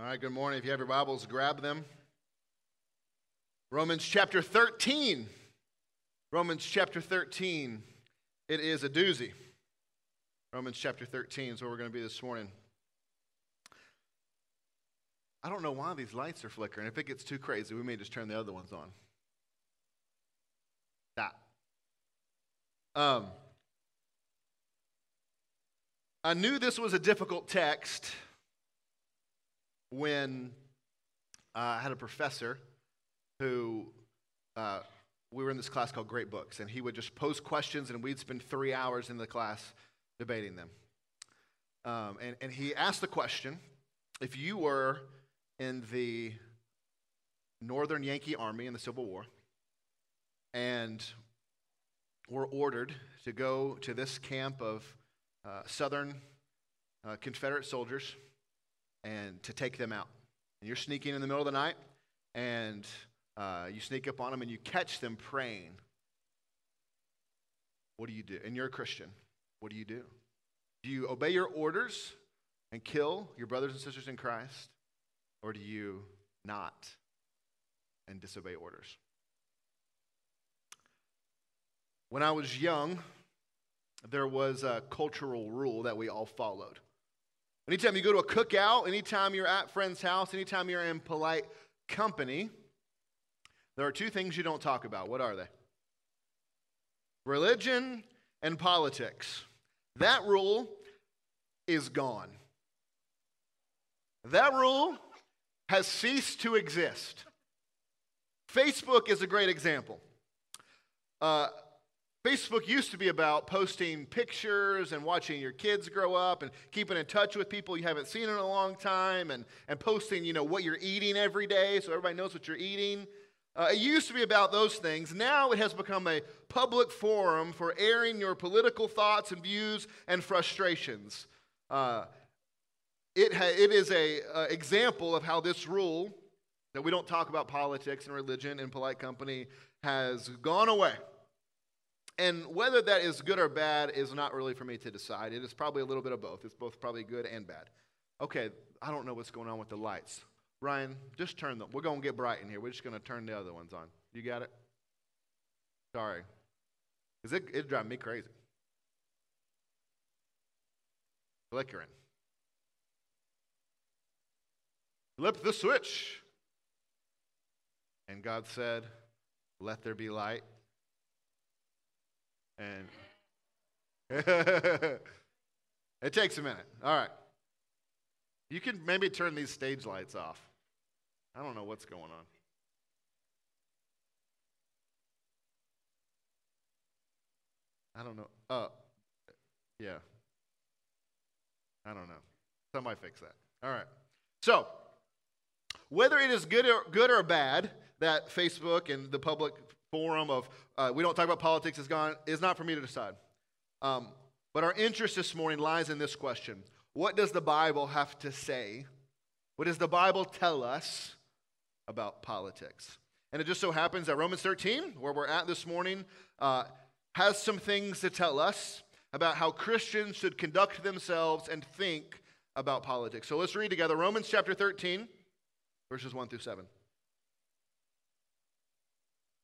All right, good morning. If you have your Bibles, grab them. Romans chapter 13. Romans chapter 13. It is a doozy. Romans chapter 13 is where we're going to be this morning. I don't know why these lights are flickering. If it gets too crazy, we may just turn the other ones on. That. Um, I knew this was a difficult text when uh, I had a professor who uh, we were in this class called Great Books, and he would just pose questions, and we'd spend three hours in the class debating them. Um, and, and he asked the question if you were in the Northern Yankee Army in the Civil War and were ordered to go to this camp of uh, Southern uh, Confederate soldiers and to take them out. And you're sneaking in the middle of the night, and uh, you sneak up on them and you catch them praying. What do you do? And you're a Christian. What do you do? Do you obey your orders and kill your brothers and sisters in Christ? Or do you not and disobey orders? When I was young, there was a cultural rule that we all followed. Anytime you go to a cookout, anytime you're at friend's house, anytime you're in polite company, there are two things you don't talk about. What are they? Religion and politics. That rule is gone. That rule has ceased to exist. Facebook is a great example. Uh, Facebook used to be about posting pictures and watching your kids grow up and keeping in touch with people you haven't seen in a long time and, and posting, you know, what you're eating every day so everybody knows what you're eating. Uh, it used to be about those things. Now it has become a public forum for airing your political thoughts and views and frustrations. Uh, it, ha- it is an uh, example of how this rule that we don't talk about politics and religion in polite company has gone away. And whether that is good or bad is not really for me to decide. It is probably a little bit of both. It's both probably good and bad. Okay, I don't know what's going on with the lights. Ryan, just turn them. We're going to get bright in here. We're just going to turn the other ones on. You got it? Sorry. Because it, it drives me crazy. Flickering. Flip the switch. And God said, Let there be light. And it takes a minute. All right. You can maybe turn these stage lights off. I don't know what's going on. I don't know. Uh, yeah. I don't know. Somebody fix that. All right. So, whether it is good or, good or bad that Facebook and the public forum of uh, we don't talk about politics is gone is not for me to decide. Um, but our interest this morning lies in this question What does the Bible have to say? What does the Bible tell us about politics? And it just so happens that Romans 13, where we're at this morning, uh, has some things to tell us about how Christians should conduct themselves and think about politics. So let's read together Romans chapter 13, verses 1 through 7.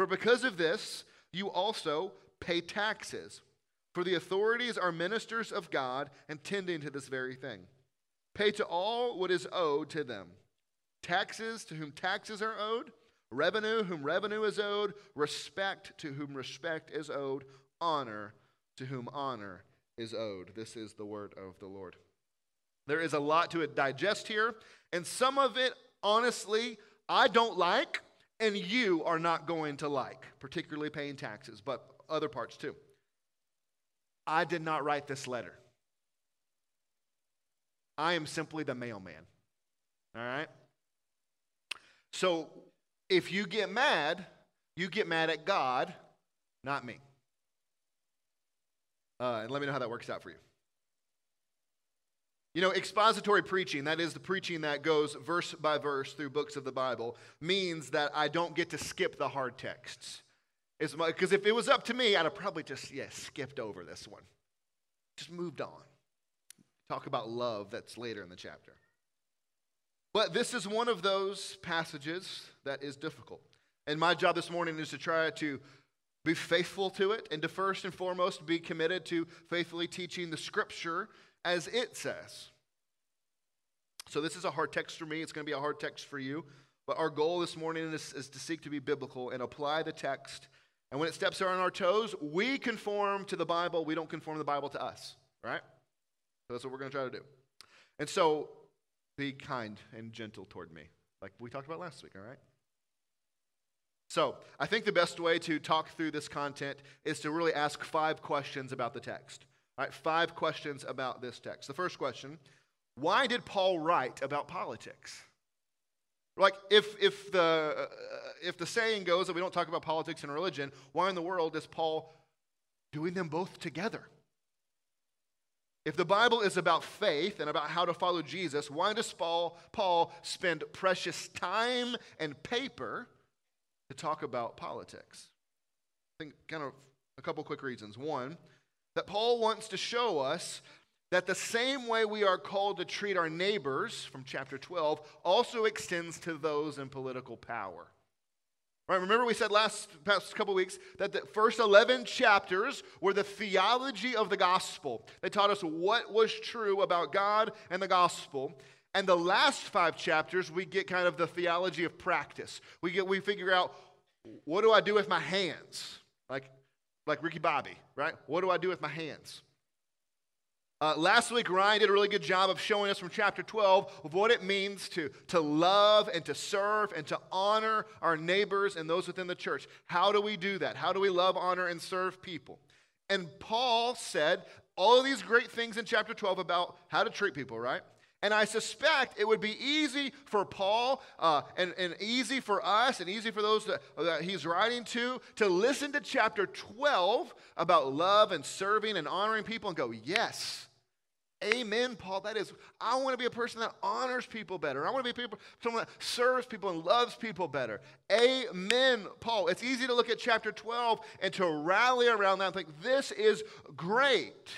For because of this, you also pay taxes. For the authorities are ministers of God and tending to this very thing. Pay to all what is owed to them taxes to whom taxes are owed, revenue whom revenue is owed, respect to whom respect is owed, honor to whom honor is owed. This is the word of the Lord. There is a lot to digest here, and some of it, honestly, I don't like, and you are not going to like, particularly paying taxes, but other parts too. I did not write this letter. I am simply the mailman. All right? So if you get mad, you get mad at God, not me. Uh, and let me know how that works out for you. You know, expository preaching, that is the preaching that goes verse by verse through books of the Bible, means that I don't get to skip the hard texts. Because if it was up to me, I'd have probably just, yeah, skipped over this one. Just moved on. Talk about love that's later in the chapter. But this is one of those passages that is difficult. And my job this morning is to try to be faithful to it and to first and foremost be committed to faithfully teaching the scripture as it says. So, this is a hard text for me. It's going to be a hard text for you. But our goal this morning is, is to seek to be biblical and apply the text. And when it steps on our toes, we conform to the Bible. We don't conform the Bible to us, right? So that's what we're going to try to do. And so, be kind and gentle toward me, like we talked about last week, all right? So, I think the best way to talk through this content is to really ask five questions about the text. All right, five questions about this text. The first question why did Paul write about politics? Like, if, if, the, uh, if the saying goes that we don't talk about politics and religion, why in the world is Paul doing them both together? If the Bible is about faith and about how to follow Jesus, why does Paul, Paul spend precious time and paper to talk about politics? I think kind of a couple quick reasons. One, that Paul wants to show us that the same way we are called to treat our neighbors from chapter 12 also extends to those in political power. Right, remember we said last past couple weeks that the first 11 chapters were the theology of the gospel. They taught us what was true about God and the gospel. And the last five chapters, we get kind of the theology of practice. We get we figure out what do I do with my hands? Like like Ricky Bobby, right? What do I do with my hands? Uh, last week, Ryan did a really good job of showing us from chapter 12 of what it means to, to love and to serve and to honor our neighbors and those within the church. How do we do that? How do we love, honor, and serve people? And Paul said all of these great things in chapter 12 about how to treat people, right? And I suspect it would be easy for Paul uh, and, and easy for us and easy for those that, that he's writing to to listen to chapter 12 about love and serving and honoring people and go, yes, Amen, Paul. That is, I want to be a person that honors people better. I want to be people, someone that serves people and loves people better. Amen, Paul. It's easy to look at chapter 12 and to rally around that and think, this is great.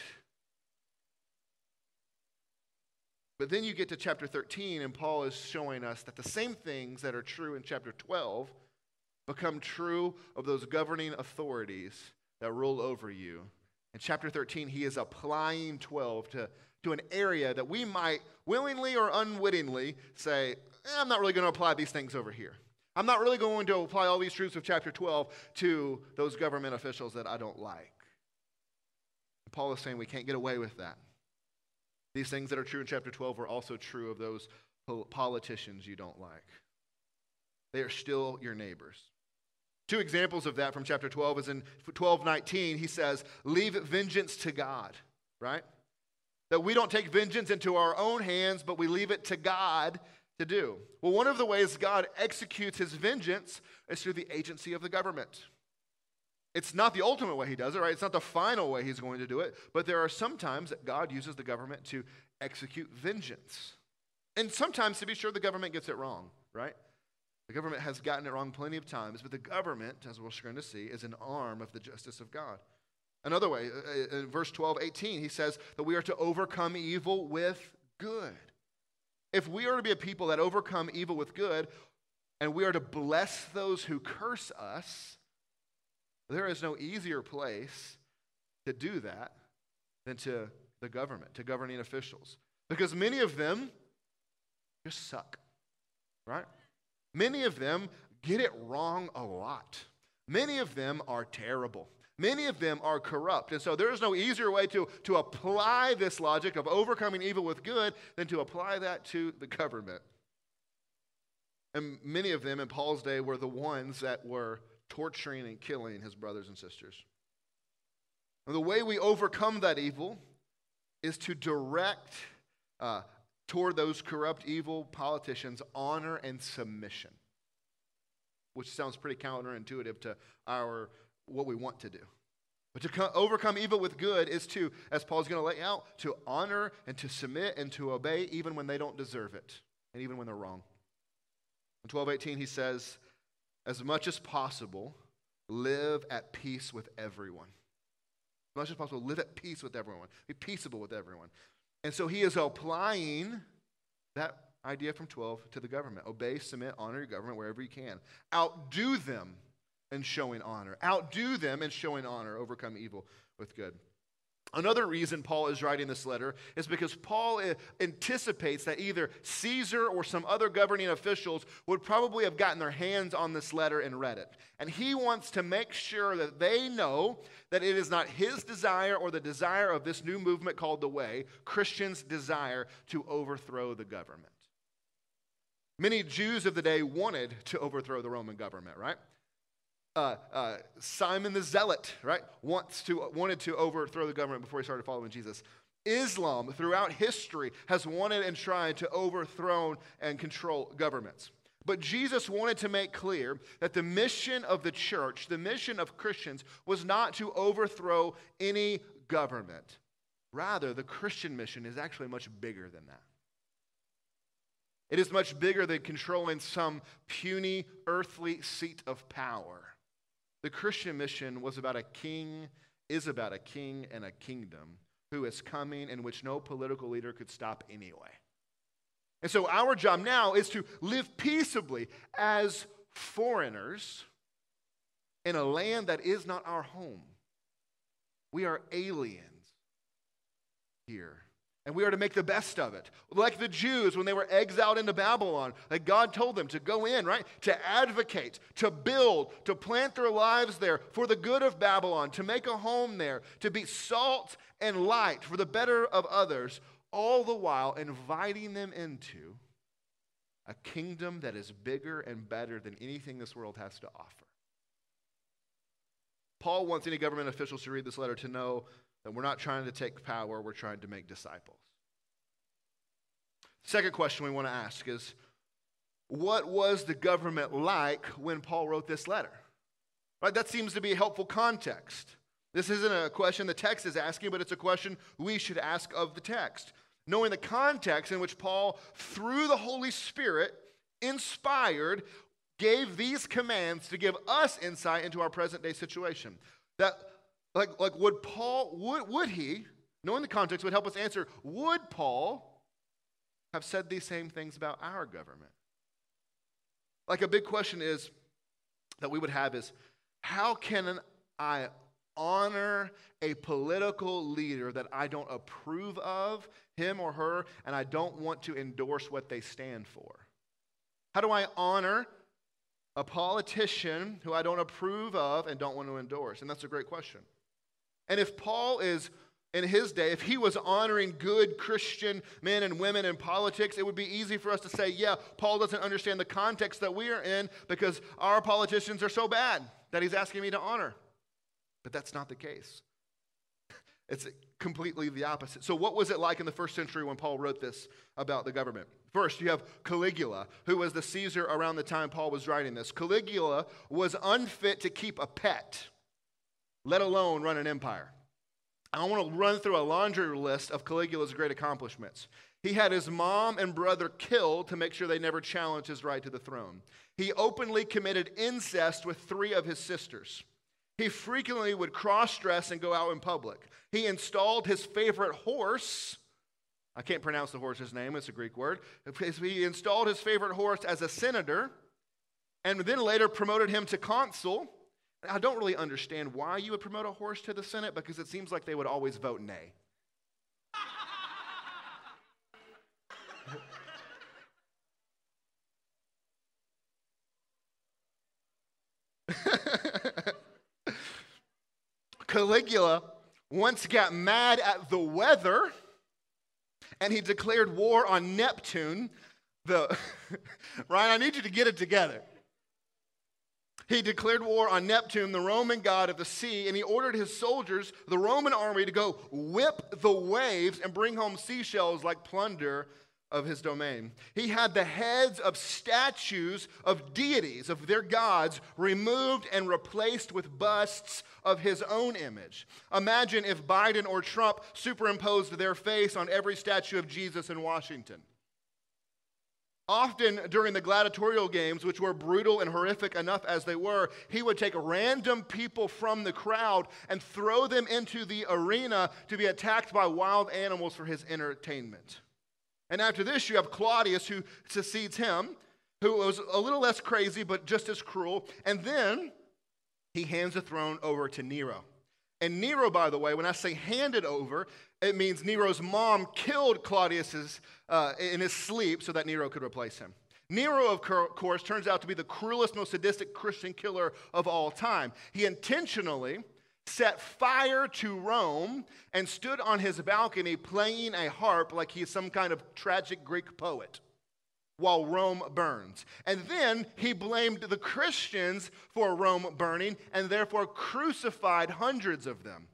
But then you get to chapter 13, and Paul is showing us that the same things that are true in chapter 12 become true of those governing authorities that rule over you. In chapter 13, he is applying 12 to to an area that we might willingly or unwittingly say, eh, I'm not really going to apply these things over here. I'm not really going to apply all these truths of chapter 12 to those government officials that I don't like. Paul is saying we can't get away with that. These things that are true in chapter 12 were also true of those politicians you don't like. They are still your neighbors. Two examples of that from chapter 12 is in 12:19 he says, "Leave vengeance to God," right? that we don't take vengeance into our own hands, but we leave it to God to do. Well, one of the ways God executes his vengeance is through the agency of the government. It's not the ultimate way he does it, right? It's not the final way he's going to do it, but there are some times that God uses the government to execute vengeance. And sometimes, to be sure, the government gets it wrong, right? The government has gotten it wrong plenty of times, but the government, as we're going to see, is an arm of the justice of God. Another way, uh, uh, in verse 12, 18, he says that we are to overcome evil with good. If we are to be a people that overcome evil with good, and we are to bless those who curse us, there is no easier place to do that than to the government, to governing officials. Because many of them just suck. right? Many of them get it wrong a lot. Many of them are terrible. Many of them are corrupt. And so there is no easier way to, to apply this logic of overcoming evil with good than to apply that to the government. And many of them in Paul's day were the ones that were torturing and killing his brothers and sisters. And the way we overcome that evil is to direct uh, toward those corrupt, evil politicians honor and submission, which sounds pretty counterintuitive to our what we want to do. But to co- overcome evil with good is to, as Paul's going to lay out, to honor and to submit and to obey even when they don't deserve it and even when they're wrong. In 12:18 he says, as much as possible, live at peace with everyone. As much as possible, live at peace with everyone. Be peaceable with everyone. And so he is applying that idea from 12 to the government. Obey, submit, honor your government wherever you can. Outdo them in showing honor. Outdo them in showing honor. Overcome evil with good. Another reason Paul is writing this letter is because Paul eh, anticipates that either Caesar or some other governing officials would probably have gotten their hands on this letter and read it. And he wants to make sure that they know that it is not his desire or the desire of this new movement called the Way, Christians' desire to overthrow the government. Many Jews of the day wanted to overthrow the Roman government, right? Uh, uh, Simon the Zealot, right, wants to, wanted to overthrow the government before he started following Jesus. Islam, throughout history, has wanted and tried to overthrow and control governments. But Jesus wanted to make clear that the mission of the church, the mission of Christians, was not to overthrow any government. Rather, the Christian mission is actually much bigger than that. It is much bigger than controlling some puny earthly seat of power. The Christian mission was about a king, is about a king and a kingdom who is coming in which no political leader could stop anyway. And so our job now is to live peaceably as foreigners in a land that is not our home. We are aliens here. And we are to make the best of it. Like the Jews when they were exiled into Babylon, that God told them to go in, right? To advocate, to build, to plant their lives there for the good of Babylon, to make a home there, to be salt and light for the better of others, all the while inviting them into a kingdom that is bigger and better than anything this world has to offer. Paul wants any government officials to read this letter to know that we're not trying to take power, we're trying to make disciples. Second question we want to ask is what was the government like when Paul wrote this letter? Right? That seems to be a helpful context. This isn't a question the text is asking, but it's a question we should ask of the text. Knowing the context in which Paul, through the Holy Spirit, inspired, gave these commands to give us insight into our present day situation. That like, like would Paul, would, would he, knowing the context, would help us answer, would Paul have said these same things about our government? Like a big question is that we would have is how can I honor a political leader that I don't approve of, him or her, and I don't want to endorse what they stand for? How do I honor a politician who I don't approve of and don't want to endorse? And that's a great question. And if Paul is in his day, if he was honoring good Christian men and women in politics, it would be easy for us to say, yeah, Paul doesn't understand the context that we are in because our politicians are so bad that he's asking me to honor. But that's not the case. It's completely the opposite. So, what was it like in the first century when Paul wrote this about the government? First, you have Caligula, who was the Caesar around the time Paul was writing this. Caligula was unfit to keep a pet let alone run an empire. I want to run through a laundry list of Caligula's great accomplishments. He had his mom and brother killed to make sure they never challenged his right to the throne. He openly committed incest with three of his sisters. He frequently would cross dress and go out in public. He installed his favorite horse. I can't pronounce the horse's name, it's a Greek word. He installed his favorite horse as a senator and then later promoted him to consul I don't really understand why you would promote a horse to the Senate because it seems like they would always vote nay. Caligula once got mad at the weather and he declared war on Neptune. The Ryan, I need you to get it together. He declared war on Neptune, the Roman god of the sea, and he ordered his soldiers, the Roman army, to go whip the waves and bring home seashells like plunder of his domain. He had the heads of statues of deities, of their gods, removed and replaced with busts of his own image. Imagine if Biden or Trump superimposed their face on every statue of Jesus in Washington. Often during the gladiatorial games, which were brutal and horrific enough as they were, he would take random people from the crowd and throw them into the arena to be attacked by wild animals for his entertainment. And after this, you have Claudius who succeeds him, who was a little less crazy but just as cruel. And then he hands the throne over to Nero. And Nero, by the way, when I say handed over, it means Nero's mom killed Claudius uh, in his sleep so that Nero could replace him. Nero, of course, turns out to be the cruelest, most sadistic Christian killer of all time. He intentionally set fire to Rome and stood on his balcony playing a harp like he's some kind of tragic Greek poet while Rome burns. And then he blamed the Christians for Rome burning and therefore crucified hundreds of them.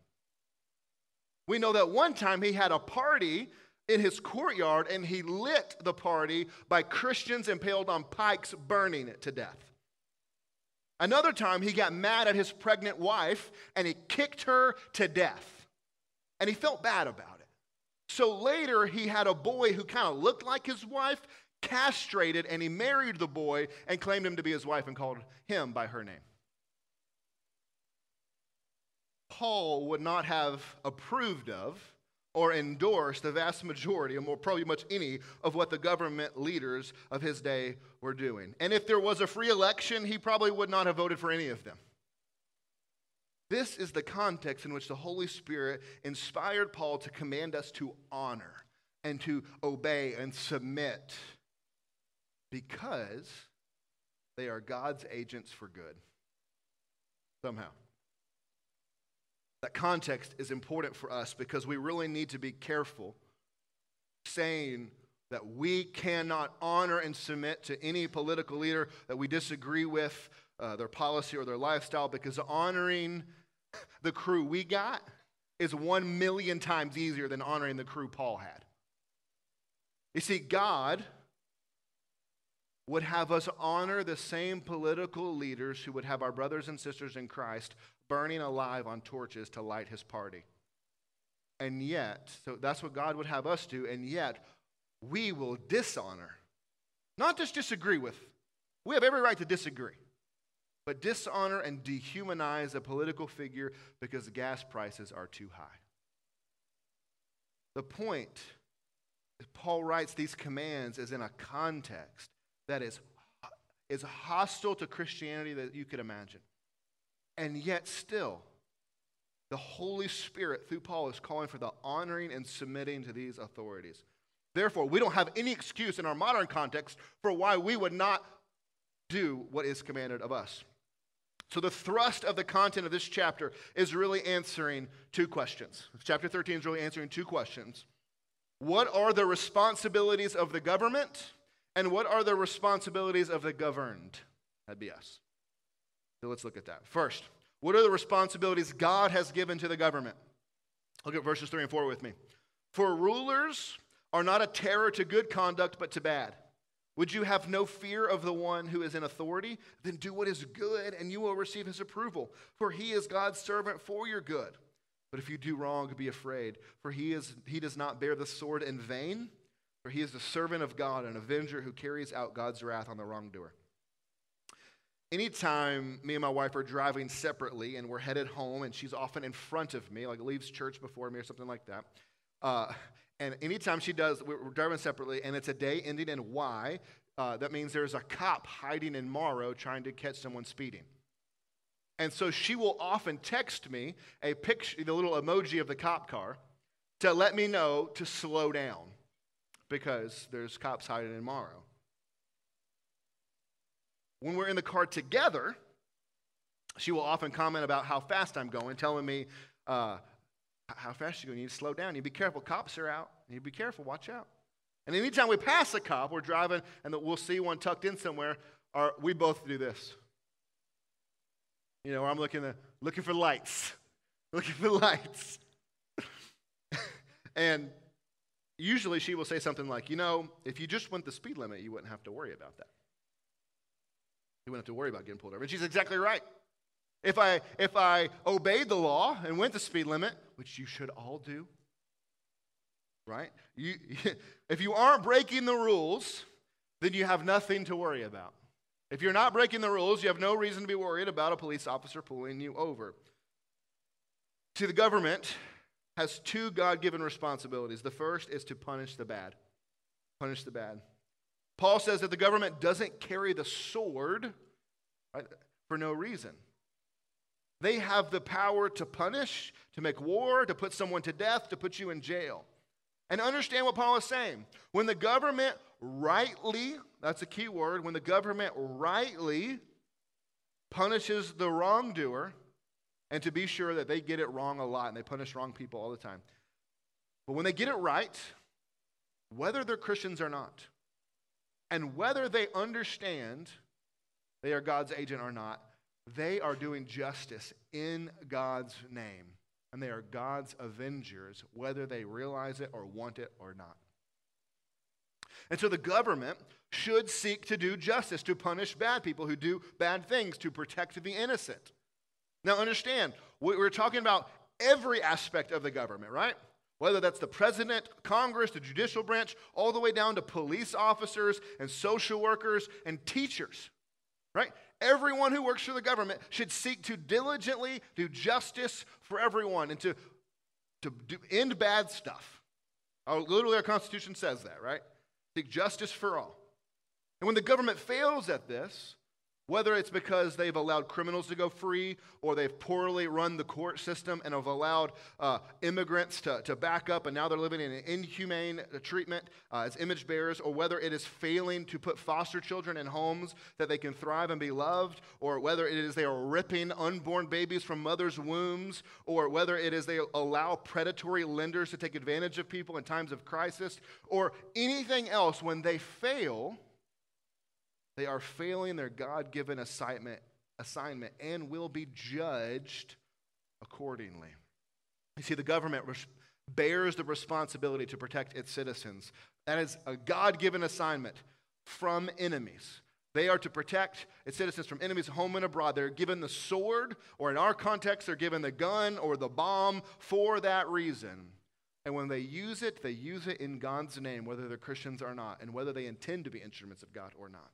We know that one time he had a party in his courtyard and he lit the party by Christians impaled on pikes burning it to death. Another time, he got mad at his pregnant wife and he kicked her to death. And he felt bad about it. So later, he had a boy who kind of looked like his wife, castrated, and he married the boy and claimed him to be his wife and called him by her name. Paul would not have approved of or endorsed the vast majority, or more probably much any, of what the government leaders of his day were doing. And if there was a free election, he probably would not have voted for any of them. This is the context in which the Holy Spirit inspired Paul to command us to honor and to obey and submit because they are God's agents for good. Somehow. That context is important for us because we really need to be careful saying that we cannot honor and submit to any political leader that we disagree with uh, their policy or their lifestyle because honoring the crew we got is one million times easier than honoring the crew Paul had. You see, God would have us honor the same political leaders who would have our brothers and sisters in Christ burning alive on torches to light his party. And yet, so that's what God would have us do, and yet we will dishonor, not just disagree with, we have every right to disagree, but dishonor and dehumanize a political figure because the gas prices are too high. The point, Paul writes these commands, is in a context that is, is hostile to Christianity that you could imagine. And yet, still, the Holy Spirit, through Paul, is calling for the honoring and submitting to these authorities. Therefore, we don't have any excuse in our modern context for why we would not do what is commanded of us. So, the thrust of the content of this chapter is really answering two questions. Chapter 13 is really answering two questions. What are the responsibilities of the government? And what are the responsibilities of the governed? That'd be us. So let's look at that. First, what are the responsibilities God has given to the government? Look at verses 3 and 4 with me. For rulers are not a terror to good conduct, but to bad. Would you have no fear of the one who is in authority? Then do what is good, and you will receive his approval. For he is God's servant for your good. But if you do wrong, be afraid, for he, is, he does not bear the sword in vain, for he is the servant of God, an avenger who carries out God's wrath on the wrongdoer. Anytime me and my wife are driving separately and we're headed home and she's often in front of me, like leaves church before me or something like that, uh, and anytime she does, we're driving separately and it's a day ending in Y, uh, that means there's a cop hiding in Morrow trying to catch someone speeding. And so she will often text me a picture, the little emoji of the cop car, to let me know to slow down because there's cops hiding in Morrow. When we're in the car together, she will often comment about how fast I'm going, telling me, uh, how fast you going? You need to slow down. You be careful. Cops are out. You be careful. Watch out. And anytime we pass a cop, we're driving and we'll see one tucked in somewhere, or we both do this. You know, I'm looking, to, looking for lights, looking for lights. and usually she will say something like, you know, if you just went the speed limit, you wouldn't have to worry about that. You wouldn't have to worry about getting pulled over. And she's exactly right. If I, if I obeyed the law and went the speed limit, which you should all do, right? You, if you aren't breaking the rules, then you have nothing to worry about. If you're not breaking the rules, you have no reason to be worried about a police officer pulling you over. See, the government has two God given responsibilities. The first is to punish the bad. Punish the bad. Paul says that the government doesn't carry the sword right, for no reason. They have the power to punish, to make war, to put someone to death, to put you in jail. And understand what Paul is saying. When the government rightly, that's a key word, when the government rightly punishes the wrongdoer, and to be sure that they get it wrong a lot and they punish wrong people all the time. But when they get it right, whether they're Christians or not, and whether they understand they are God's agent or not, they are doing justice in God's name. And they are God's avengers, whether they realize it or want it or not. And so the government should seek to do justice, to punish bad people who do bad things, to protect the innocent. Now, understand, we're talking about every aspect of the government, right? Whether that's the president, Congress, the judicial branch, all the way down to police officers and social workers and teachers, right? Everyone who works for the government should seek to diligently do justice for everyone and to, to do, end bad stuff. Oh, literally, our Constitution says that, right? Seek justice for all. And when the government fails at this, whether it's because they've allowed criminals to go free or they've poorly run the court system and have allowed uh, immigrants to, to back up and now they're living in an inhumane treatment uh, as image bearers, or whether it is failing to put foster children in homes that they can thrive and be loved, or whether it is they are ripping unborn babies from mothers' wombs, or whether it is they allow predatory lenders to take advantage of people in times of crisis, or anything else, when they fail, they are failing their God given assignment, assignment and will be judged accordingly. You see, the government res- bears the responsibility to protect its citizens. That is a God given assignment from enemies. They are to protect its citizens from enemies home and abroad. They're given the sword, or in our context, they're given the gun or the bomb for that reason. And when they use it, they use it in God's name, whether they're Christians or not, and whether they intend to be instruments of God or not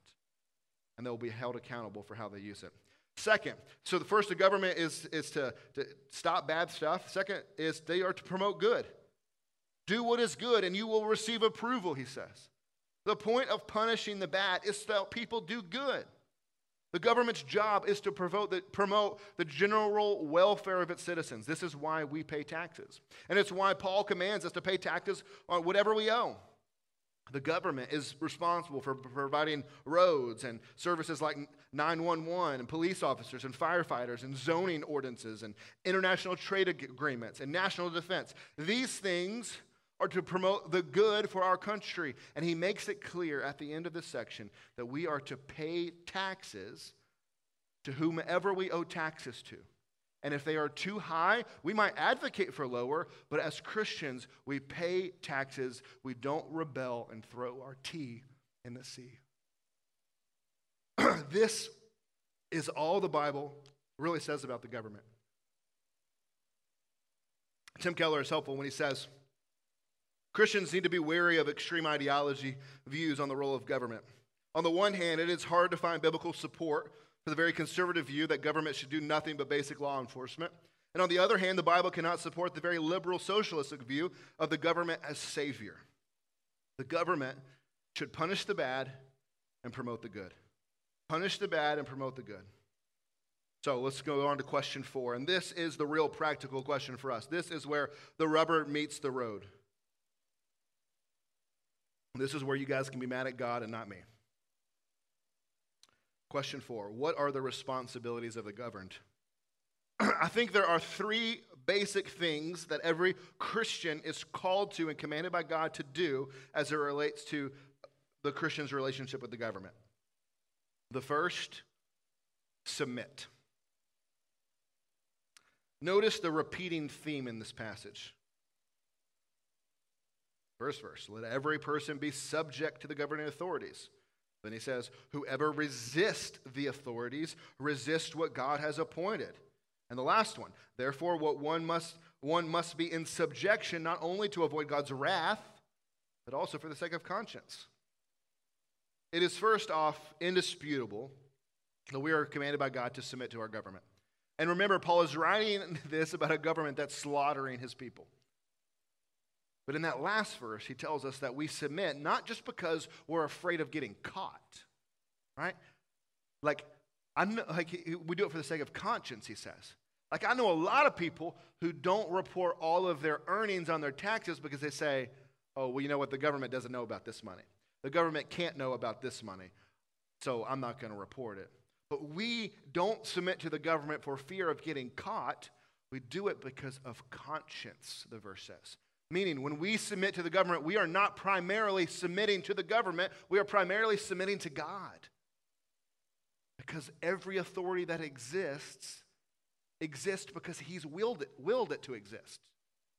and they'll be held accountable for how they use it. Second, so the first, the government is, is to, to stop bad stuff. Second is they are to promote good. Do what is good, and you will receive approval, he says. The point of punishing the bad is that people do good. The government's job is to the, promote the general welfare of its citizens. This is why we pay taxes. And it's why Paul commands us to pay taxes on whatever we owe. The government is responsible for providing roads and services like 911 and police officers and firefighters and zoning ordinances and international trade agreements and national defense. These things are to promote the good for our country. And he makes it clear at the end of this section that we are to pay taxes to whomever we owe taxes to. And if they are too high, we might advocate for lower, but as Christians, we pay taxes. We don't rebel and throw our tea in the sea. this is all the Bible really says about the government. Tim Keller is helpful when he says Christians need to be wary of extreme ideology views on the role of government. On the one hand, it is hard to find biblical support for the very conservative view that government should do nothing but basic law enforcement. And on the other hand, the Bible cannot support the very liberal socialistic view of the government as savior. The government should punish the bad and promote the good. Punish the bad and promote the good. So let's go on to question four. And this is the real practical question for us. This is where the rubber meets the road. This is where you guys can be mad at God and not me. Question four What are the responsibilities of the governed? I think there are three basic things that every Christian is called to and commanded by God to do as it relates to the Christian's relationship with the government. The first, submit. Notice the repeating theme in this passage. First verse, let every person be subject to the governing authorities. Then he says, whoever resists the authorities resists what God has appointed. And the last one, therefore, what one must one must be in subjection not only to avoid God's wrath, but also for the sake of conscience. It is first off indisputable that we are commanded by God to submit to our government. And remember, Paul is writing this about a government that's slaughtering his people. But in that last verse, he tells us that we submit not just because we're afraid of getting caught, right? Like, I know, like we do it for the sake of conscience, he says. Like, I know a lot of people who don't report all of their earnings on their taxes because they say, oh, well, you know what? The government doesn't know about this money. The government can't know about this money, so I'm not going to report it. But we don't submit to the government for fear of getting caught. We do it because of conscience, the verse says. Meaning, when we submit to the government, we are not primarily submitting to the government, we are primarily submitting to God. Because every authority that exists exists because He's willed it, willed it to exist.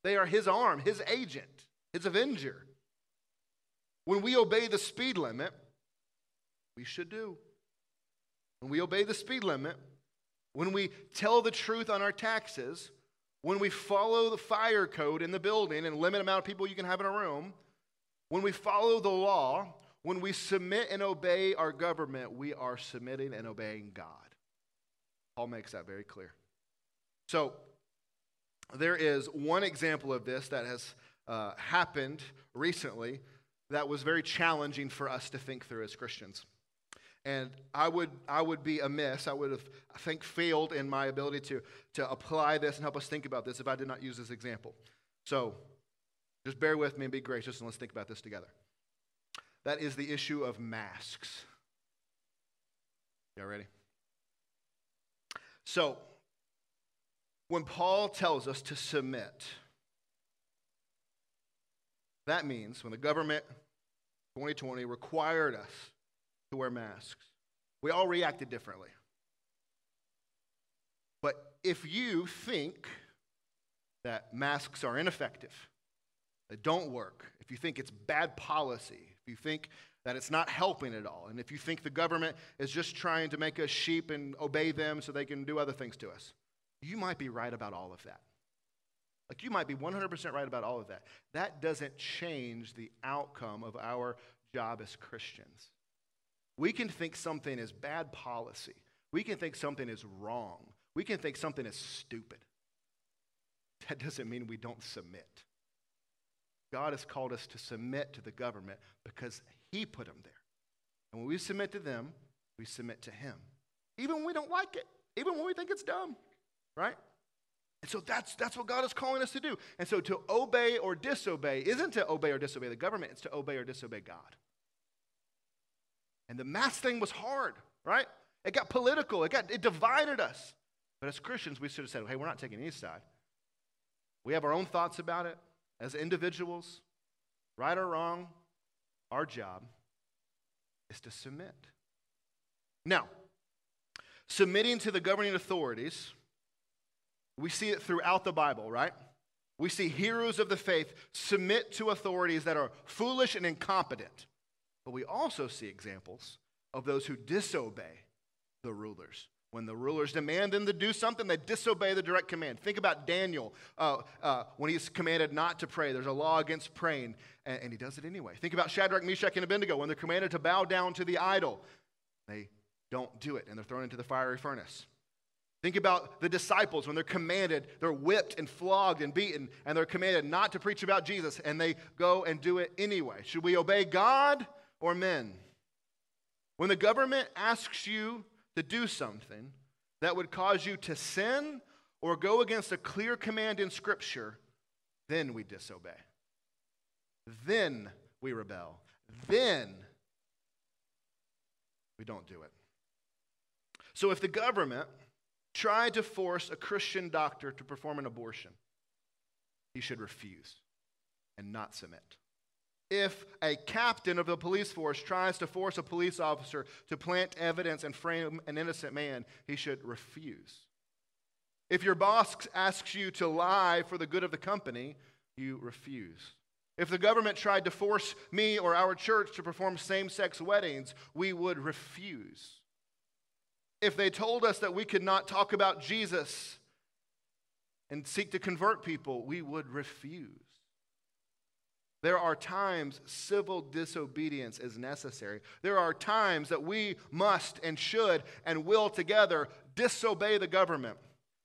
They are His arm, His agent, His avenger. When we obey the speed limit, we should do. When we obey the speed limit, when we tell the truth on our taxes, when we follow the fire code in the building and limit amount of people you can have in a room, when we follow the law, when we submit and obey our government, we are submitting and obeying God. Paul makes that very clear. So, there is one example of this that has uh, happened recently that was very challenging for us to think through as Christians. And I would, I would be amiss, I would have, I think, failed in my ability to, to apply this and help us think about this if I did not use this example. So just bear with me and be gracious and let's think about this together. That is the issue of masks. Y'all ready? So, when Paul tells us to submit, that means when the government 2020 required us to wear masks, we all reacted differently. But if you think that masks are ineffective, they don't work, if you think it's bad policy, if you think that it's not helping at all, and if you think the government is just trying to make us sheep and obey them so they can do other things to us, you might be right about all of that. Like you might be 100% right about all of that. That doesn't change the outcome of our job as Christians. We can think something is bad policy. We can think something is wrong. We can think something is stupid. That doesn't mean we don't submit. God has called us to submit to the government because He put them there. And when we submit to them, we submit to Him. Even when we don't like it, even when we think it's dumb, right? And so that's, that's what God is calling us to do. And so to obey or disobey isn't to obey or disobey the government, it's to obey or disobey God. And the mass thing was hard, right? It got political, it, got, it divided us. But as Christians, we should have said, hey, we're not taking any side. We have our own thoughts about it as individuals, right or wrong. Our job is to submit. Now, submitting to the governing authorities we see it throughout the Bible, right? We see heroes of the faith submit to authorities that are foolish and incompetent. But we also see examples of those who disobey the rulers. When the rulers demand them to do something, they disobey the direct command. Think about Daniel uh, uh, when he's commanded not to pray. There's a law against praying, and, and he does it anyway. Think about Shadrach, Meshach, and Abednego when they're commanded to bow down to the idol. They don't do it, and they're thrown into the fiery furnace. Think about the disciples when they're commanded, they're whipped and flogged and beaten, and they're commanded not to preach about Jesus, and they go and do it anyway. Should we obey God or men? When the government asks you to do something that would cause you to sin or go against a clear command in Scripture, then we disobey. Then we rebel. Then we don't do it. So if the government tried to force a Christian doctor to perform an abortion, he should refuse and not submit. If a captain of the police force tries to force a police officer to plant evidence and frame an innocent man, he should refuse. If your boss asks you to lie for the good of the company, you refuse. If the government tried to force me or our church to perform same sex weddings, we would refuse. If they told us that we could not talk about Jesus and seek to convert people, we would refuse. There are times civil disobedience is necessary. There are times that we must and should and will together disobey the government.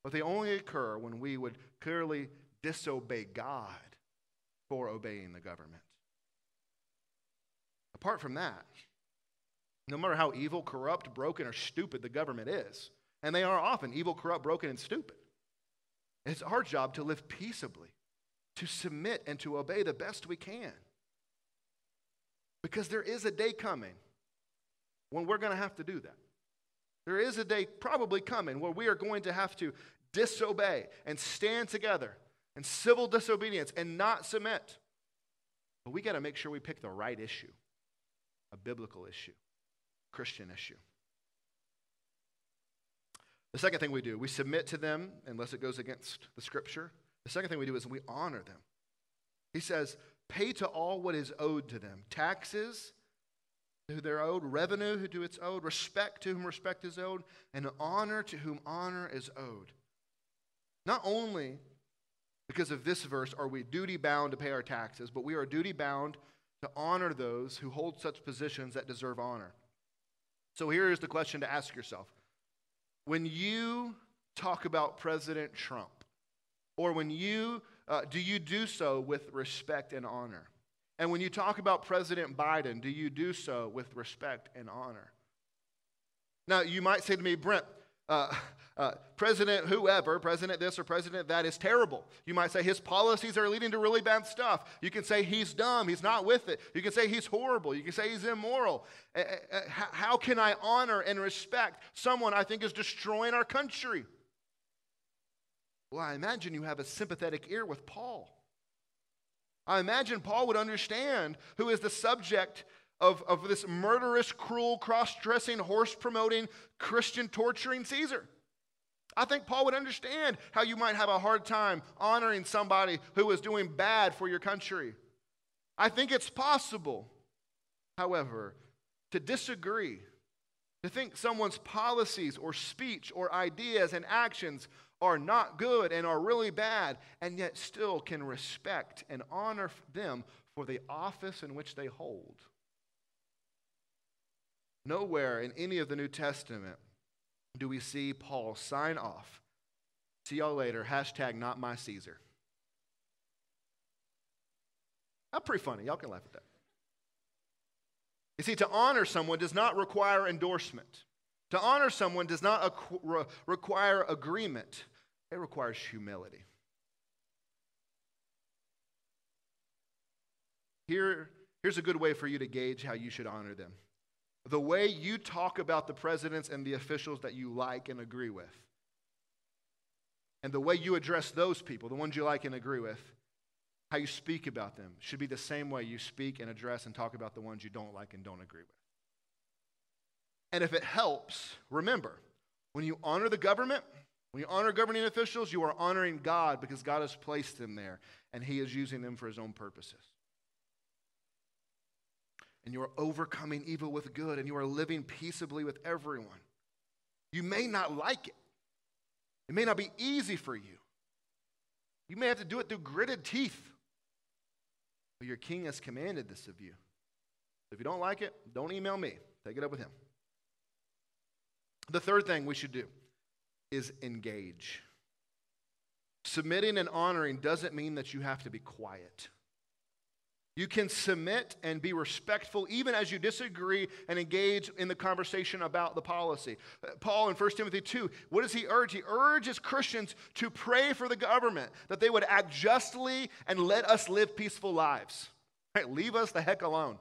But they only occur when we would clearly disobey God for obeying the government. Apart from that, no matter how evil, corrupt, broken, or stupid the government is, and they are often evil, corrupt, broken, and stupid, it's our job to live peaceably, to submit, and to obey the best we can. Because there is a day coming when we're going to have to do that. There is a day probably coming where we are going to have to disobey and stand together in civil disobedience and not submit. But we got to make sure we pick the right issue a biblical issue, Christian issue. The second thing we do, we submit to them unless it goes against the scripture. The second thing we do is we honor them. He says, pay to all what is owed to them taxes to they're owed, revenue to its owed, respect to whom respect is owed, and honor to whom honor is owed. Not only because of this verse are we duty bound to pay our taxes, but we are duty bound to honor those who hold such positions that deserve honor. So here is the question to ask yourself When you talk about President Trump, or when you uh, do you do so with respect and honor? And when you talk about President Biden, do you do so with respect and honor? Now, you might say to me, Brent, uh, uh, President whoever, President this or President that is terrible. You might say his policies are leading to really bad stuff. You can say he's dumb, he's not with it. You can say he's horrible. You can say he's immoral. Uh, how can I honor and respect someone I think is destroying our country? Well, I imagine you have a sympathetic ear with Paul. I imagine Paul would understand who is the subject of, of this murderous, cruel, cross dressing, horse promoting, Christian torturing Caesar. I think Paul would understand how you might have a hard time honoring somebody who is doing bad for your country. I think it's possible, however, to disagree, to think someone's policies or speech or ideas and actions are not good and are really bad, and yet still can respect and honor them for the office in which they hold. Nowhere in any of the New Testament do we see Paul sign off. See y'all later. Hashtag not my Caesar. That's pretty funny. Y'all can laugh at that. You see, to honor someone does not require endorsement. To honor someone does not require agreement, it requires humility. Here, here's a good way for you to gauge how you should honor them the way you talk about the presidents and the officials that you like and agree with, and the way you address those people, the ones you like and agree with, how you speak about them should be the same way you speak and address and talk about the ones you don't like and don't agree with. And if it helps, remember, when you honor the government, when you honor governing officials, you are honoring God because God has placed them there and He is using them for His own purposes and you are overcoming evil with good, and you are living peaceably with everyone. You may not like it, it may not be easy for you. You may have to do it through gritted teeth. But your king has commanded this of you. If you don't like it, don't email me. Take it up with him. The third thing we should do is engage. Submitting and honoring doesn't mean that you have to be quiet. You can submit and be respectful even as you disagree and engage in the conversation about the policy. Uh, Paul in 1 Timothy 2, what does he urge? He urges Christians to pray for the government, that they would act justly and let us live peaceful lives. Right? Leave us the heck alone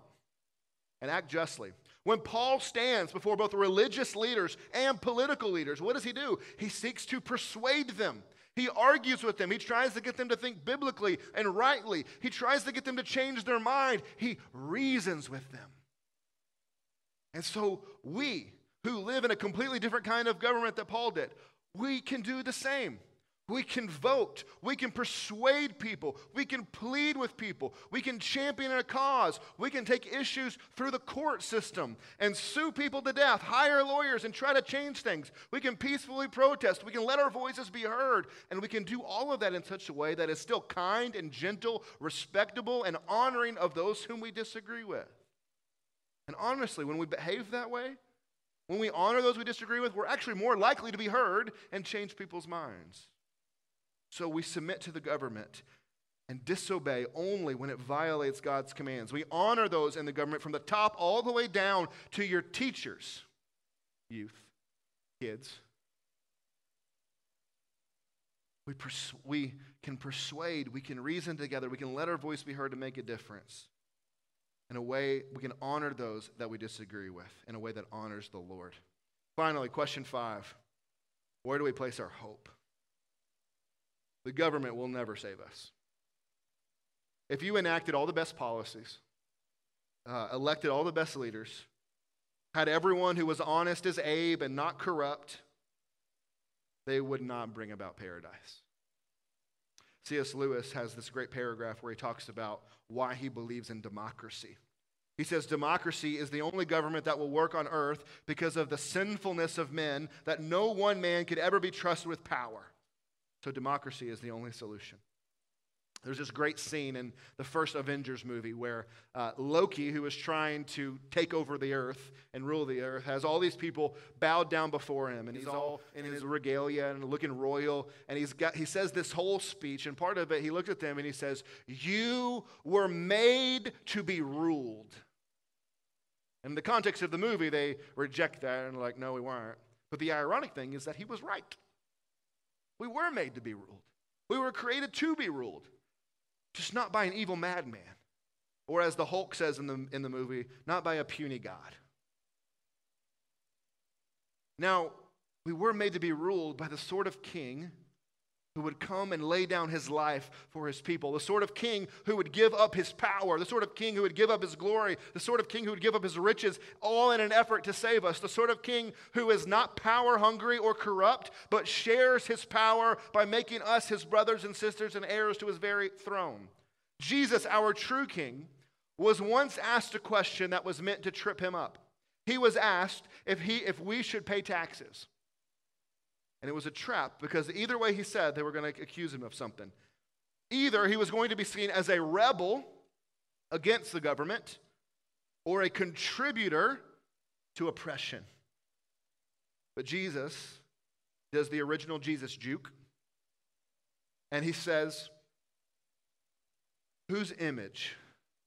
and act justly. When Paul stands before both religious leaders and political leaders, what does he do? He seeks to persuade them. He argues with them. He tries to get them to think biblically and rightly. He tries to get them to change their mind. He reasons with them. And so we, who live in a completely different kind of government that Paul did, we can do the same. We can vote. We can persuade people. We can plead with people. We can champion a cause. We can take issues through the court system and sue people to death, hire lawyers, and try to change things. We can peacefully protest. We can let our voices be heard. And we can do all of that in such a way that is still kind and gentle, respectable, and honoring of those whom we disagree with. And honestly, when we behave that way, when we honor those we disagree with, we're actually more likely to be heard and change people's minds. So we submit to the government and disobey only when it violates God's commands. We honor those in the government from the top all the way down to your teachers, youth, kids. We, pers- we can persuade, we can reason together, we can let our voice be heard to make a difference. In a way, we can honor those that we disagree with, in a way that honors the Lord. Finally, question five Where do we place our hope? The government will never save us. If you enacted all the best policies, uh, elected all the best leaders, had everyone who was honest as Abe and not corrupt, they would not bring about paradise. C.S. Lewis has this great paragraph where he talks about why he believes in democracy. He says, Democracy is the only government that will work on earth because of the sinfulness of men, that no one man could ever be trusted with power. So democracy is the only solution. There's this great scene in the first Avengers movie where uh, Loki, who is trying to take over the earth and rule the earth, has all these people bowed down before him, and he's all in his regalia and looking royal. And he's got, he says this whole speech, and part of it, he looks at them and he says, "You were made to be ruled." In the context of the movie, they reject that and are like, "No, we weren't." But the ironic thing is that he was right. We were made to be ruled. We were created to be ruled, just not by an evil madman. Or as the Hulk says in the, in the movie, not by a puny God. Now, we were made to be ruled by the sort of king who would come and lay down his life for his people, the sort of king who would give up his power, the sort of king who would give up his glory, the sort of king who would give up his riches, all in an effort to save us, the sort of king who is not power hungry or corrupt, but shares his power by making us his brothers and sisters and heirs to his very throne. Jesus, our true king, was once asked a question that was meant to trip him up. He was asked if, he, if we should pay taxes. And it was a trap because either way he said they were going to accuse him of something. Either he was going to be seen as a rebel against the government or a contributor to oppression. But Jesus does the original Jesus juke. And he says, Whose image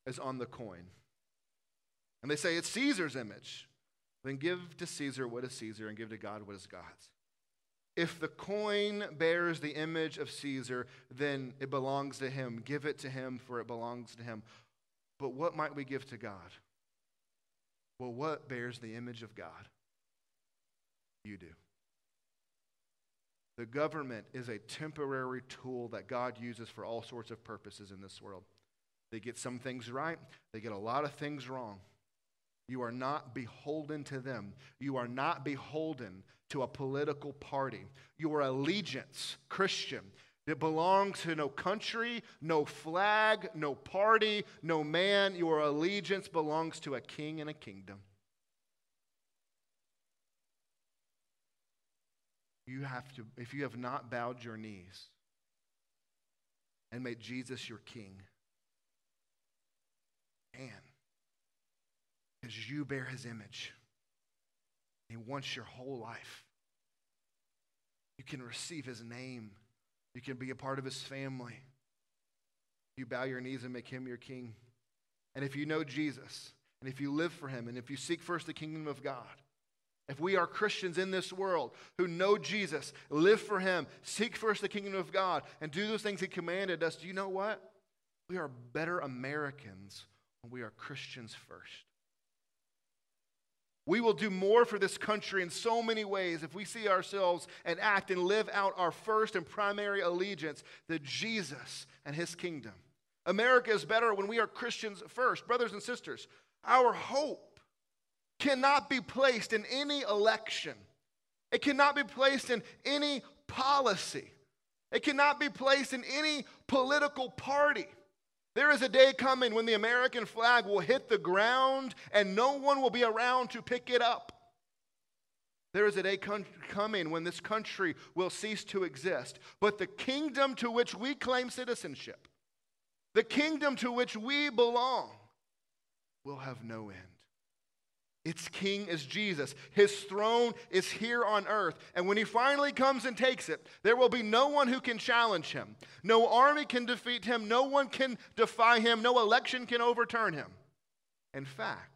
is on the coin? And they say, It's Caesar's image. Then give to Caesar what is Caesar and give to God what is God's. If the coin bears the image of Caesar, then it belongs to him. Give it to him, for it belongs to him. But what might we give to God? Well, what bears the image of God? You do. The government is a temporary tool that God uses for all sorts of purposes in this world. They get some things right, they get a lot of things wrong. You are not beholden to them. You are not beholden to a political party. Your allegiance, Christian, it belongs to no country, no flag, no party, no man. Your allegiance belongs to a king and a kingdom. You have to, if you have not bowed your knees and made Jesus your king, man, because you bear his image. He wants your whole life. You can receive his name. You can be a part of his family. You bow your knees and make him your king. And if you know Jesus, and if you live for him, and if you seek first the kingdom of God, if we are Christians in this world who know Jesus, live for him, seek first the kingdom of God, and do those things he commanded us, do you know what? We are better Americans when we are Christians first. We will do more for this country in so many ways if we see ourselves and act and live out our first and primary allegiance to Jesus and his kingdom. America is better when we are Christians first. Brothers and sisters, our hope cannot be placed in any election, it cannot be placed in any policy, it cannot be placed in any political party. There is a day coming when the American flag will hit the ground and no one will be around to pick it up. There is a day coming when this country will cease to exist. But the kingdom to which we claim citizenship, the kingdom to which we belong, will have no end. Its king is Jesus. His throne is here on earth. And when he finally comes and takes it, there will be no one who can challenge him. No army can defeat him. No one can defy him. No election can overturn him. In fact,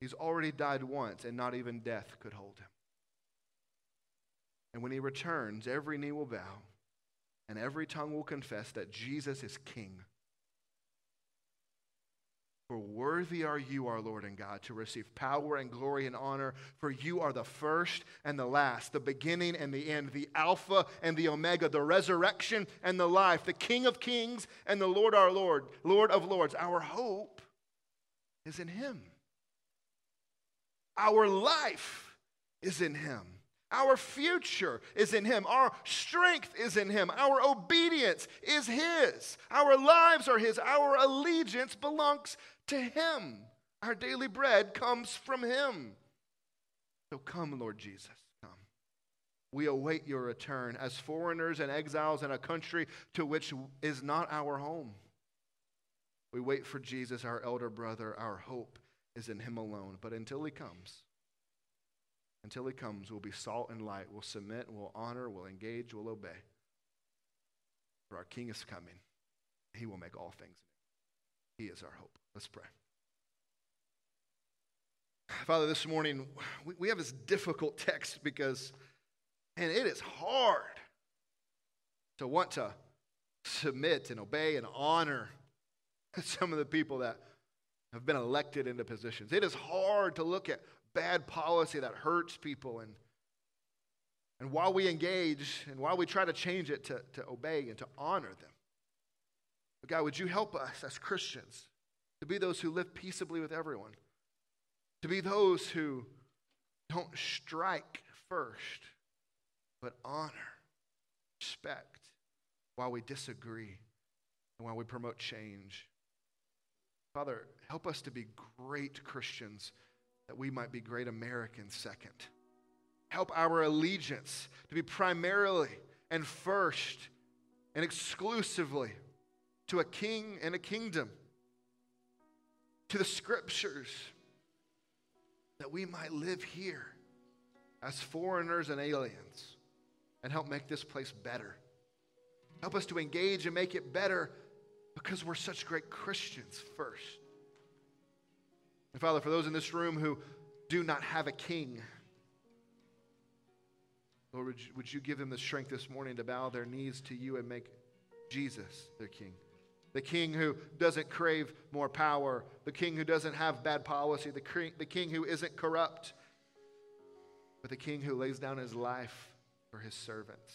he's already died once, and not even death could hold him. And when he returns, every knee will bow, and every tongue will confess that Jesus is king. For worthy are you, our Lord and God, to receive power and glory and honor, for you are the first and the last, the beginning and the end, the Alpha and the Omega, the resurrection and the life, the King of kings and the Lord our Lord, Lord of lords. Our hope is in Him. Our life is in Him. Our future is in Him. Our strength is in Him. Our obedience is His. Our lives are His. Our allegiance belongs to Him. Our daily bread comes from Him. So come, Lord Jesus, come. We await your return as foreigners and exiles in a country to which is not our home. We wait for Jesus, our elder brother. Our hope is in Him alone. But until He comes, until he comes, we'll be salt and light. We'll submit, we'll honor, we'll engage, we'll obey. For our King is coming. He will make all things new. He is our hope. Let's pray. Father, this morning we have this difficult text because, and it is hard to want to submit and obey and honor some of the people that have been elected into positions. It is hard to look at bad policy that hurts people. And, and while we engage and while we try to change it to, to obey and to honor them, but God, would you help us as Christians to be those who live peaceably with everyone, to be those who don't strike first, but honor, respect while we disagree and while we promote change. Father, help us to be great Christians that we might be great Americans second. Help our allegiance to be primarily and first and exclusively to a king and a kingdom, to the scriptures, that we might live here as foreigners and aliens and help make this place better. Help us to engage and make it better because we're such great Christians first. And Father, for those in this room who do not have a king, Lord, would you, would you give them the strength this morning to bow their knees to you and make Jesus their king? The king who doesn't crave more power, the king who doesn't have bad policy, the king, the king who isn't corrupt, but the king who lays down his life for his servants,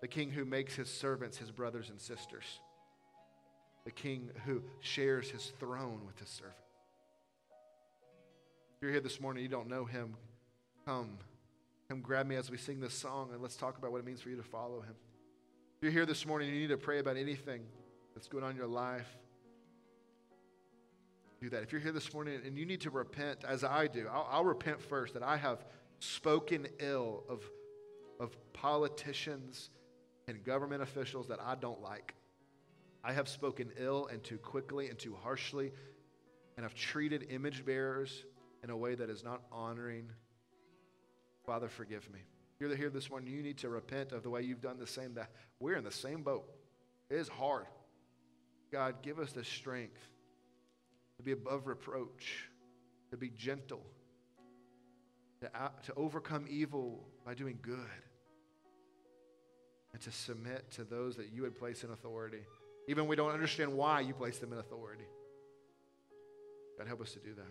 the king who makes his servants his brothers and sisters, the king who shares his throne with his servant. If you're here this morning, you don't know him, come. Come grab me as we sing this song and let's talk about what it means for you to follow him. If you're here this morning and you need to pray about anything that's going on in your life, do that. If you're here this morning and you need to repent, as I do, I'll, I'll repent first that I have spoken ill of, of politicians and government officials that I don't like. I have spoken ill and too quickly and too harshly, and I've treated image bearers in a way that is not honoring. Father, forgive me. You're here this morning, you need to repent of the way you've done the same. That we're in the same boat. It is hard. God, give us the strength to be above reproach, to be gentle, to, to overcome evil by doing good, and to submit to those that you would place in authority. Even we don't understand why you place them in authority. God, help us to do that.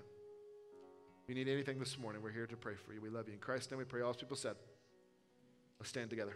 If you need anything this morning, we're here to pray for you. We love you. In Christ's name we pray. All people said, let's stand together.